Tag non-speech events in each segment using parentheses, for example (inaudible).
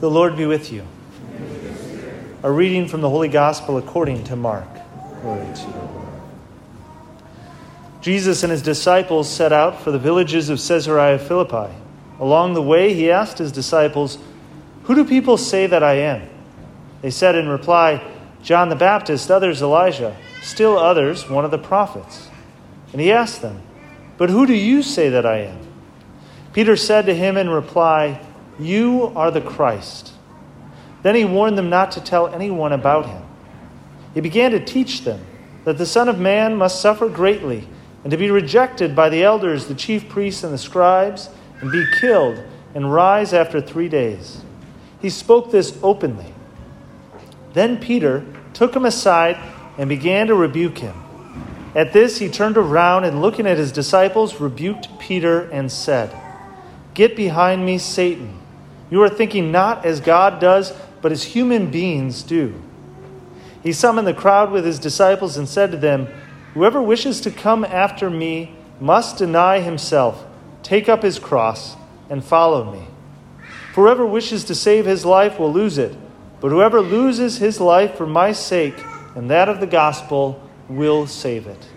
The Lord be with you. A reading from the Holy Gospel according to Mark. Glory to you. Jesus and his disciples set out for the villages of Caesarea Philippi. Along the way, he asked his disciples, Who do people say that I am? They said in reply, John the Baptist, others Elijah, still others one of the prophets. And he asked them, But who do you say that I am? Peter said to him in reply, You are the Christ. Then he warned them not to tell anyone about him. He began to teach them that the Son of Man must suffer greatly and to be rejected by the elders, the chief priests, and the scribes, and be killed, and rise after three days. He spoke this openly. Then Peter took him aside and began to rebuke him. At this, he turned around and, looking at his disciples, rebuked Peter and said, Get behind me, Satan. You are thinking not as God does, but as human beings do. He summoned the crowd with his disciples and said to them, Whoever wishes to come after me must deny himself, take up his cross, and follow me. For whoever wishes to save his life will lose it, but whoever loses his life for my sake and that of the gospel will save it.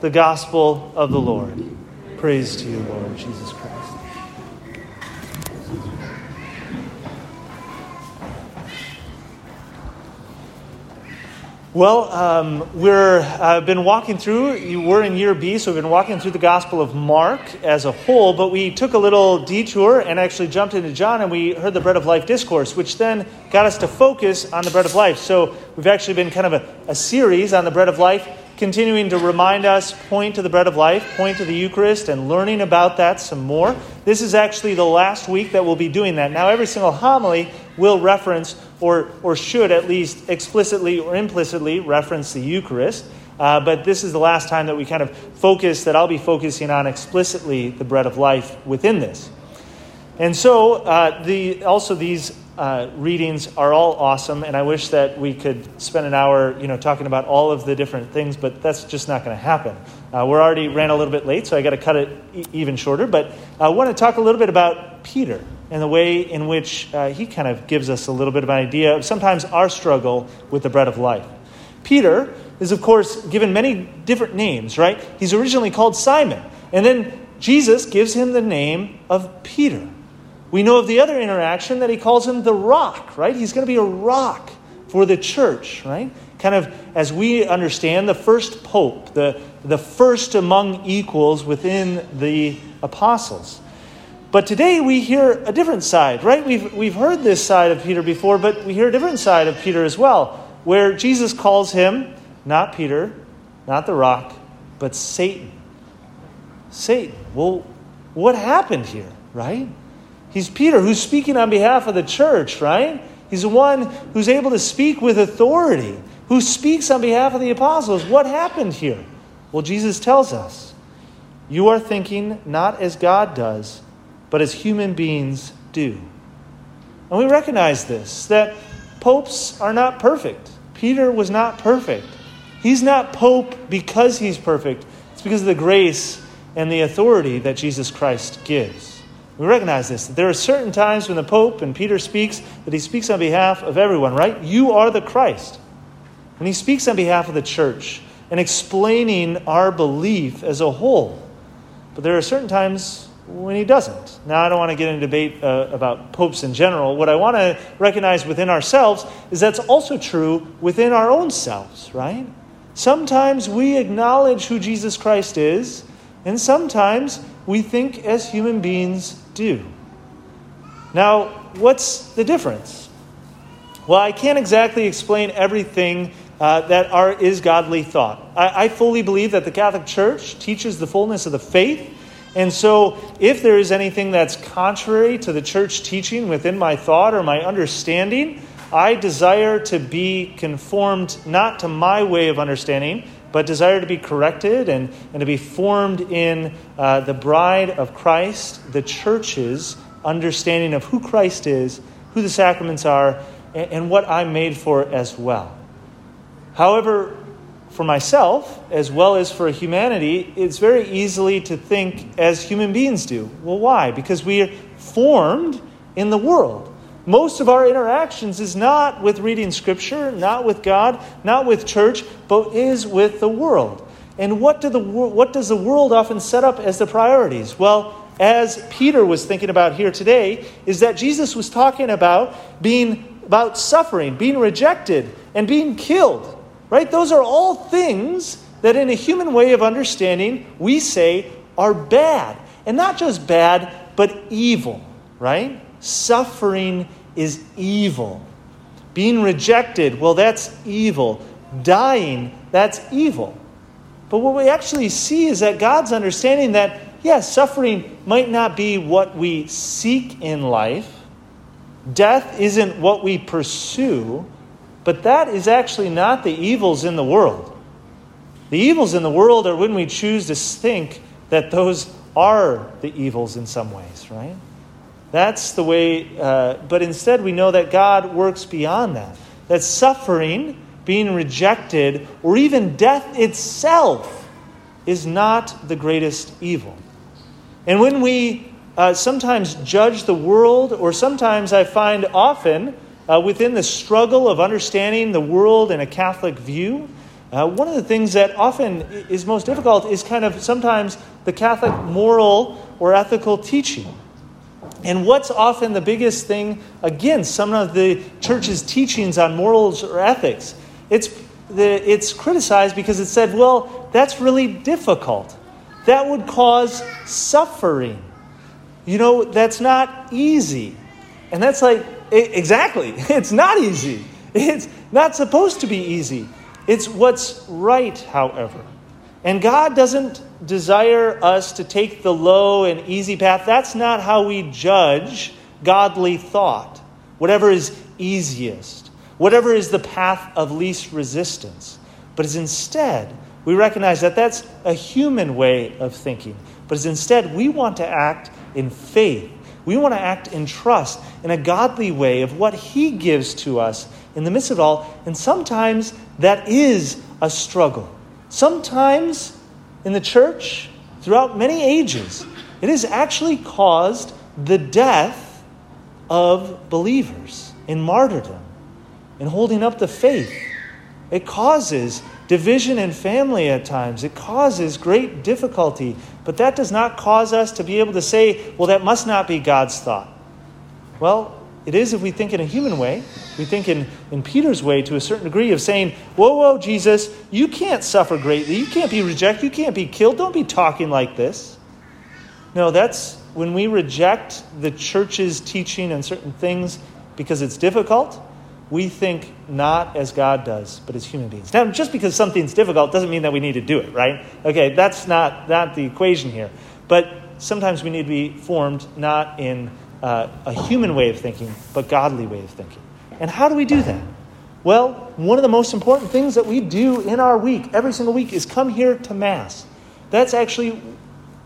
The gospel of the Lord. Praise to you, Lord Jesus Christ. Well, um, we have uh, been walking through. We're in year B, so we've been walking through the Gospel of Mark as a whole. But we took a little detour and actually jumped into John, and we heard the Bread of Life discourse, which then got us to focus on the Bread of Life. So we've actually been kind of a, a series on the Bread of Life, continuing to remind us, point to the Bread of Life, point to the Eucharist, and learning about that some more. This is actually the last week that we'll be doing that. Now, every single homily will reference or, or should at least explicitly or implicitly reference the Eucharist. Uh, but this is the last time that we kind of focus, that I'll be focusing on explicitly the bread of life within this. And so, uh, the, also, these uh, readings are all awesome, and I wish that we could spend an hour, you know, talking about all of the different things, but that's just not going to happen. Uh, we're already ran a little bit late, so I got to cut it e- even shorter. But I want to talk a little bit about Peter and the way in which uh, he kind of gives us a little bit of an idea of sometimes our struggle with the bread of life. Peter is, of course, given many different names, right? He's originally called Simon, and then Jesus gives him the name of Peter. We know of the other interaction that he calls him the rock, right? He's going to be a rock for the church, right? Kind of as we understand the first pope, the, the first among equals within the apostles. But today we hear a different side, right? We've, we've heard this side of Peter before, but we hear a different side of Peter as well, where Jesus calls him not Peter, not the rock, but Satan. Satan. Well, what happened here, right? He's Peter who's speaking on behalf of the church, right? He's the one who's able to speak with authority, who speaks on behalf of the apostles. What happened here? Well, Jesus tells us you are thinking not as God does, but as human beings do. And we recognize this that popes are not perfect. Peter was not perfect. He's not pope because he's perfect, it's because of the grace and the authority that Jesus Christ gives. We recognize this. That there are certain times when the Pope and Peter speaks that he speaks on behalf of everyone, right? You are the Christ. When he speaks on behalf of the church and explaining our belief as a whole. But there are certain times when he doesn't. Now, I don't want to get into debate uh, about popes in general. What I want to recognize within ourselves is that's also true within our own selves, right? Sometimes we acknowledge who Jesus Christ is, and sometimes we think as human beings do. Now, what's the difference? Well, I can't exactly explain everything uh, that are, is godly thought. I, I fully believe that the Catholic Church teaches the fullness of the faith. And so, if there is anything that's contrary to the church teaching within my thought or my understanding, I desire to be conformed not to my way of understanding, but desire to be corrected and, and to be formed in uh, the bride of Christ, the church's understanding of who Christ is, who the sacraments are, and, and what I'm made for as well. However, for myself, as well as for humanity, it's very easily to think as human beings do. Well, why? Because we are formed in the world. Most of our interactions is not with reading Scripture, not with God, not with church, but is with the world. And what, do the, what does the world often set up as the priorities? Well, as Peter was thinking about here today, is that Jesus was talking about being about suffering, being rejected, and being killed. Right? Those are all things that in a human way of understanding we say are bad. And not just bad, but evil, right? Suffering is evil. Being rejected, well, that's evil. Dying, that's evil. But what we actually see is that God's understanding that, yes, suffering might not be what we seek in life, death isn't what we pursue, but that is actually not the evils in the world. The evils in the world are when we choose to think that those are the evils in some ways, right? That's the way, uh, but instead we know that God works beyond that. That suffering, being rejected, or even death itself is not the greatest evil. And when we uh, sometimes judge the world, or sometimes I find often uh, within the struggle of understanding the world in a Catholic view, uh, one of the things that often is most difficult is kind of sometimes the Catholic moral or ethical teaching. And what's often the biggest thing against some of the church's teachings on morals or ethics? It's, the, it's criticized because it said, well, that's really difficult. That would cause suffering. You know, that's not easy. And that's like, exactly, (laughs) it's not easy. It's not supposed to be easy. It's what's right, however. And God doesn't desire us to take the low and easy path. That's not how we judge godly thought. Whatever is easiest, whatever is the path of least resistance. But as instead, we recognize that that's a human way of thinking. But as instead, we want to act in faith. We want to act in trust, in a godly way of what He gives to us in the midst of it all. And sometimes that is a struggle. Sometimes in the church, throughout many ages, it has actually caused the death of believers in martyrdom, in holding up the faith. It causes division in family at times. It causes great difficulty. But that does not cause us to be able to say, well, that must not be God's thought. Well, it is if we think in a human way. We think in, in Peter's way to a certain degree of saying, Whoa, whoa, Jesus, you can't suffer greatly. You can't be rejected. You can't be killed. Don't be talking like this. No, that's when we reject the church's teaching on certain things because it's difficult, we think not as God does, but as human beings. Now, just because something's difficult doesn't mean that we need to do it, right? Okay, that's not, not the equation here. But sometimes we need to be formed not in uh, a human way of thinking, but godly way of thinking. And how do we do that? Well, one of the most important things that we do in our week, every single week, is come here to Mass. That's actually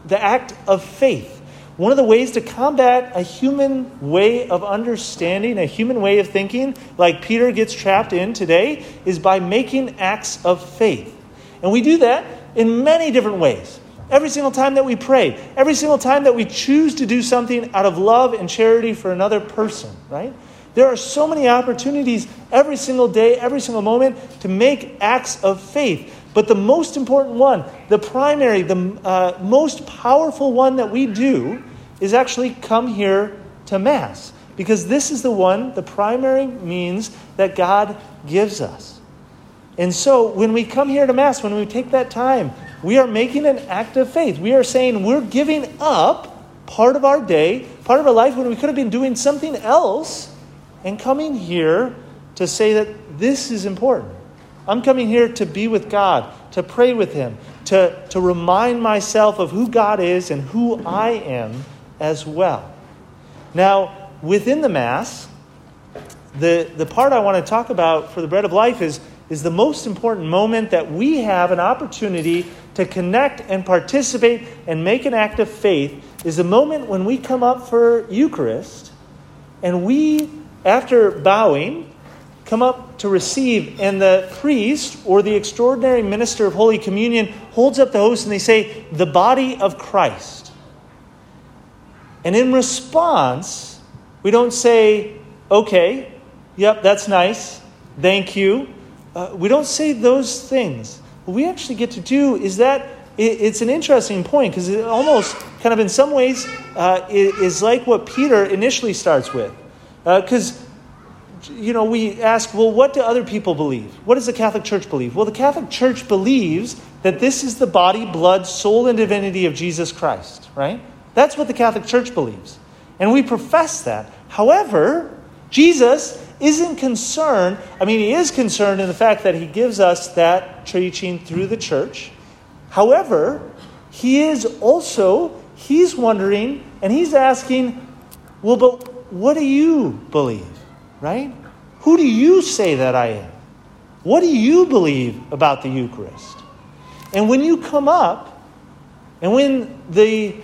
the act of faith. One of the ways to combat a human way of understanding, a human way of thinking, like Peter gets trapped in today, is by making acts of faith. And we do that in many different ways. Every single time that we pray, every single time that we choose to do something out of love and charity for another person, right? There are so many opportunities every single day, every single moment to make acts of faith. But the most important one, the primary, the uh, most powerful one that we do is actually come here to Mass. Because this is the one, the primary means that God gives us. And so when we come here to Mass, when we take that time we are making an act of faith. We are saying we're giving up part of our day, part of our life when we could have been doing something else, and coming here to say that this is important. I'm coming here to be with God, to pray with Him, to, to remind myself of who God is and who I am as well. Now, within the Mass, the, the part I want to talk about for the bread of life is, is the most important moment that we have an opportunity to connect and participate and make an act of faith is the moment when we come up for Eucharist and we, after bowing, come up to receive, and the priest or the extraordinary minister of Holy Communion holds up the host and they say, The body of Christ. And in response, we don't say, okay, yep, that's nice, thank you. Uh, we don't say those things. What we actually get to do is that it, it's an interesting point because it almost kind of in some ways uh, is like what Peter initially starts with. Because, uh, you know, we ask, well, what do other people believe? What does the Catholic Church believe? Well, the Catholic Church believes that this is the body, blood, soul, and divinity of Jesus Christ, right? That's what the Catholic Church believes. And we profess that. However, Jesus isn't concerned, I mean, he is concerned in the fact that he gives us that teaching through the church. However, he is also, he's wondering and he's asking, well, but what do you believe, right? Who do you say that I am? What do you believe about the Eucharist? And when you come up, and when the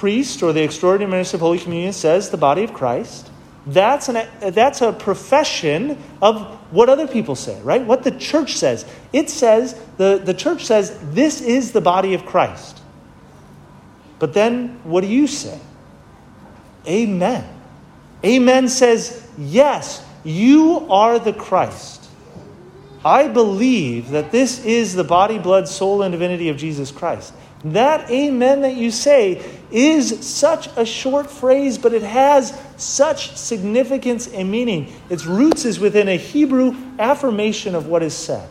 priest or the extraordinary minister of Holy Communion says the body of Christ, that's, an, that's a profession of what other people say, right? What the church says. It says, the, the church says, this is the body of Christ. But then what do you say? Amen. Amen says, yes, you are the Christ. I believe that this is the body, blood, soul, and divinity of Jesus Christ. That amen that you say is such a short phrase, but it has such significance and meaning. Its roots is within a Hebrew affirmation of what is said.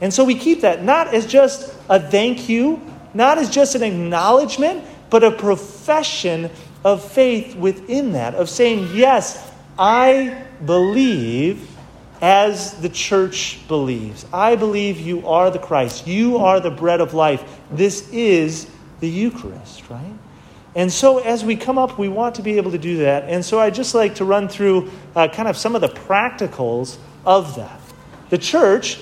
And so we keep that not as just a thank you, not as just an acknowledgement, but a profession of faith within that, of saying, Yes, I believe as the church believes. I believe you are the Christ. You are the bread of life. This is the Eucharist, right? And so, as we come up, we want to be able to do that. And so, I'd just like to run through uh, kind of some of the practicals of that. The church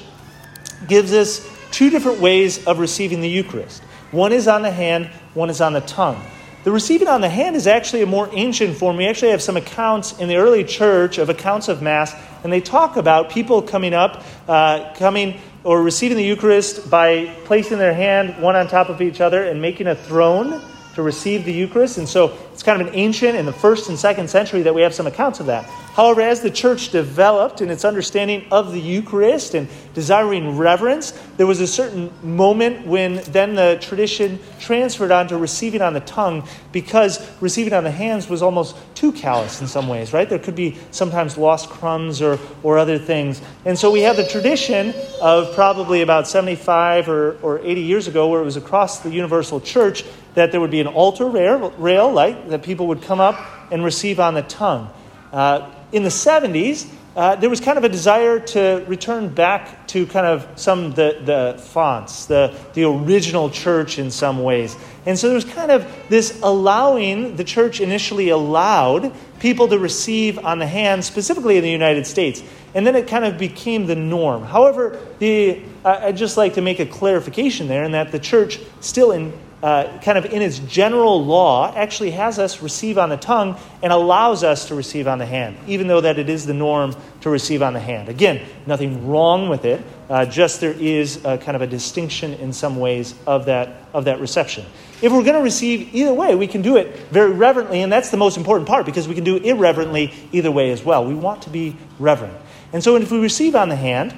gives us two different ways of receiving the Eucharist one is on the hand, one is on the tongue. The receiving on the hand is actually a more ancient form. We actually have some accounts in the early church of accounts of Mass, and they talk about people coming up, uh, coming or receiving the Eucharist by placing their hand one on top of each other and making a throne to receive the Eucharist. And so it's kind of an ancient in the first and second century that we have some accounts of that. However, as the church developed in its understanding of the Eucharist and desiring reverence, there was a certain moment when then the tradition transferred on to receiving on the tongue because receiving on the hands was almost too callous in some ways, right? There could be sometimes lost crumbs or, or other things. And so we have the tradition of probably about 75 or, or 80 years ago where it was across the universal church that there would be an altar rail, rail like that people would come up and receive on the tongue. Uh, in the 70s, uh, there was kind of a desire to return back to kind of some the, the fonts, the, the original church in some ways. And so there was kind of this allowing, the church initially allowed people to receive on the hand, specifically in the United States. And then it kind of became the norm. However, the, I'd just like to make a clarification there in that the church still in, uh, kind of in its general law, actually has us receive on the tongue and allows us to receive on the hand, even though that it is the norm to receive on the hand. Again, nothing wrong with it, uh, just there is kind of a distinction in some ways of that, of that reception. If we're going to receive either way, we can do it very reverently, and that's the most important part because we can do it irreverently either way as well. We want to be reverent. And so if we receive on the hand,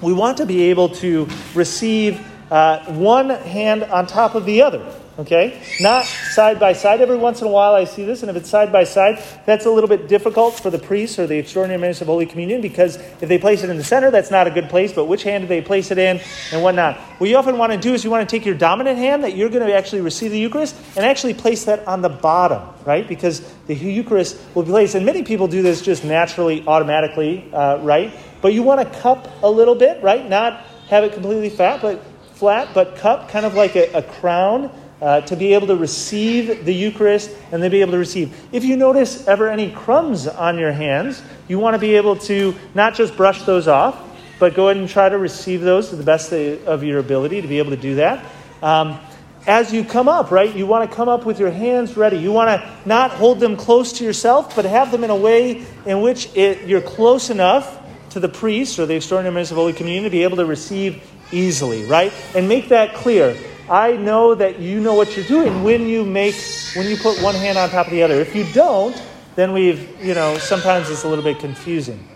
we want to be able to receive uh, one hand on top of the other. Okay? Not side by side. Every once in a while I see this, and if it's side by side, that's a little bit difficult for the priest or the extraordinary minister of Holy Communion because if they place it in the center, that's not a good place, but which hand do they place it in and whatnot? What you often want to do is you want to take your dominant hand that you're going to actually receive the Eucharist and actually place that on the bottom, right? Because the Eucharist will be placed, and many people do this just naturally, automatically, uh, right? But you want to cup a little bit, right? Not have it completely fat, but flat but cup, kind of like a, a crown, uh, to be able to receive the Eucharist and then be able to receive. If you notice ever any crumbs on your hands, you want to be able to not just brush those off, but go ahead and try to receive those to the best of your ability to be able to do that. Um, as you come up, right, you want to come up with your hands ready. You want to not hold them close to yourself, but have them in a way in which it, you're close enough to the priest or the extraordinary minister of Holy Communion to be able to receive easily, right? And make that clear. I know that you know what you're doing when you make when you put one hand on top of the other. If you don't, then we've, you know, sometimes it's a little bit confusing.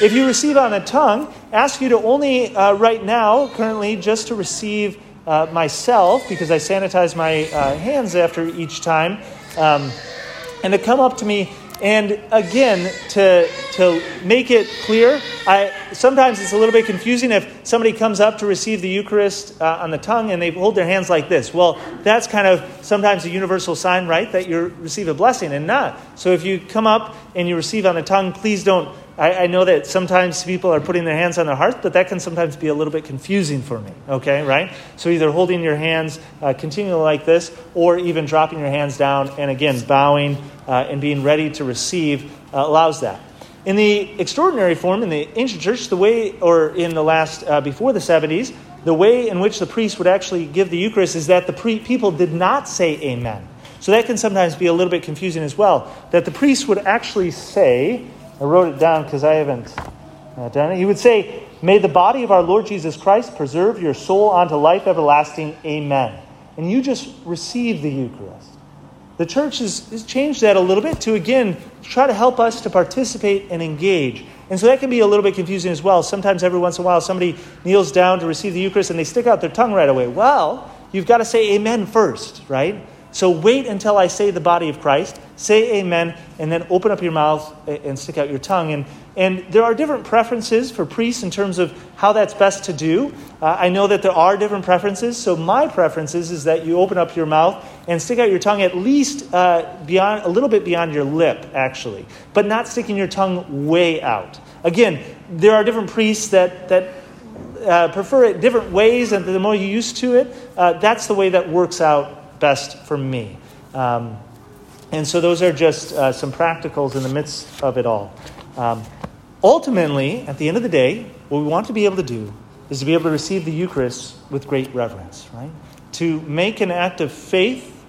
If you receive on the tongue, ask you to only, uh, right now, currently, just to receive uh, myself, because I sanitize my uh, hands after each time, um, and to come up to me and again, to, to make it clear, I, sometimes it's a little bit confusing if somebody comes up to receive the Eucharist uh, on the tongue and they hold their hands like this. Well, that's kind of sometimes a universal sign, right, that you receive a blessing and not. So if you come up and you receive on the tongue, please don't I, I, know that sometimes people are putting their hands on their hearts, but that can sometimes be a little bit confusing for me, okay, right? So either holding your hands uh, continually like this, or even dropping your hands down and again bowing uh, and being ready to receive uh, allows that. In the extraordinary form, in the ancient church, the way, or in the last, uh, before the 70s, the way in which the priest would actually give the Eucharist is that the pre- people did not say Amen. So that can sometimes be a little bit confusing as well. That the priest would actually say, I wrote it down because I haven't uh, done it. He would say, May the body of our Lord Jesus Christ preserve your soul unto life everlasting. Amen. And you just receive the Eucharist. The church has, has changed that a little bit to, again, try to help us to participate and engage. And so that can be a little bit confusing as well. Sometimes, every once in a while, somebody kneels down to receive the Eucharist and they stick out their tongue right away. Well, you've got to say amen first, right? So wait until I say the body of Christ, say amen, and then open up your mouth and stick out your tongue. And, and there are different preferences for priests in terms of how that's best to do. Uh, I know that there are different preferences, so my preference is, is that you open up your mouth and stick out your tongue at least uh, beyond, a little bit beyond your lip, actually, but not sticking your tongue way out. Again, there are different priests that, that uh, prefer it different ways, and the more you're used to it, uh, that's the way that works out best for me. Um, and so those are just uh, some practicals in the midst of it all. Um, ultimately, at the end of the day, what we want to be able to do is to be able to receive the Eucharist with great reverence, right? To make an act of faith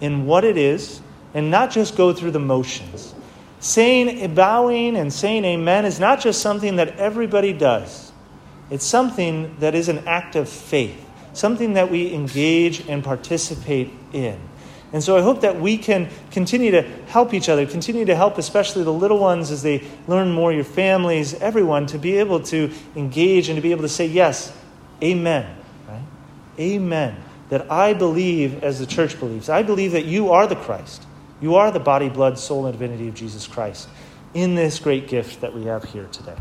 in what it is and not just go through the motions. Saying, bowing and saying amen is not just something that everybody does, it's something that is an act of faith something that we engage and participate in. And so I hope that we can continue to help each other, continue to help especially the little ones as they learn more, your families, everyone, to be able to engage and to be able to say, yes, amen, right? Amen. That I believe as the church believes. I believe that you are the Christ. You are the body, blood, soul, and divinity of Jesus Christ in this great gift that we have here today.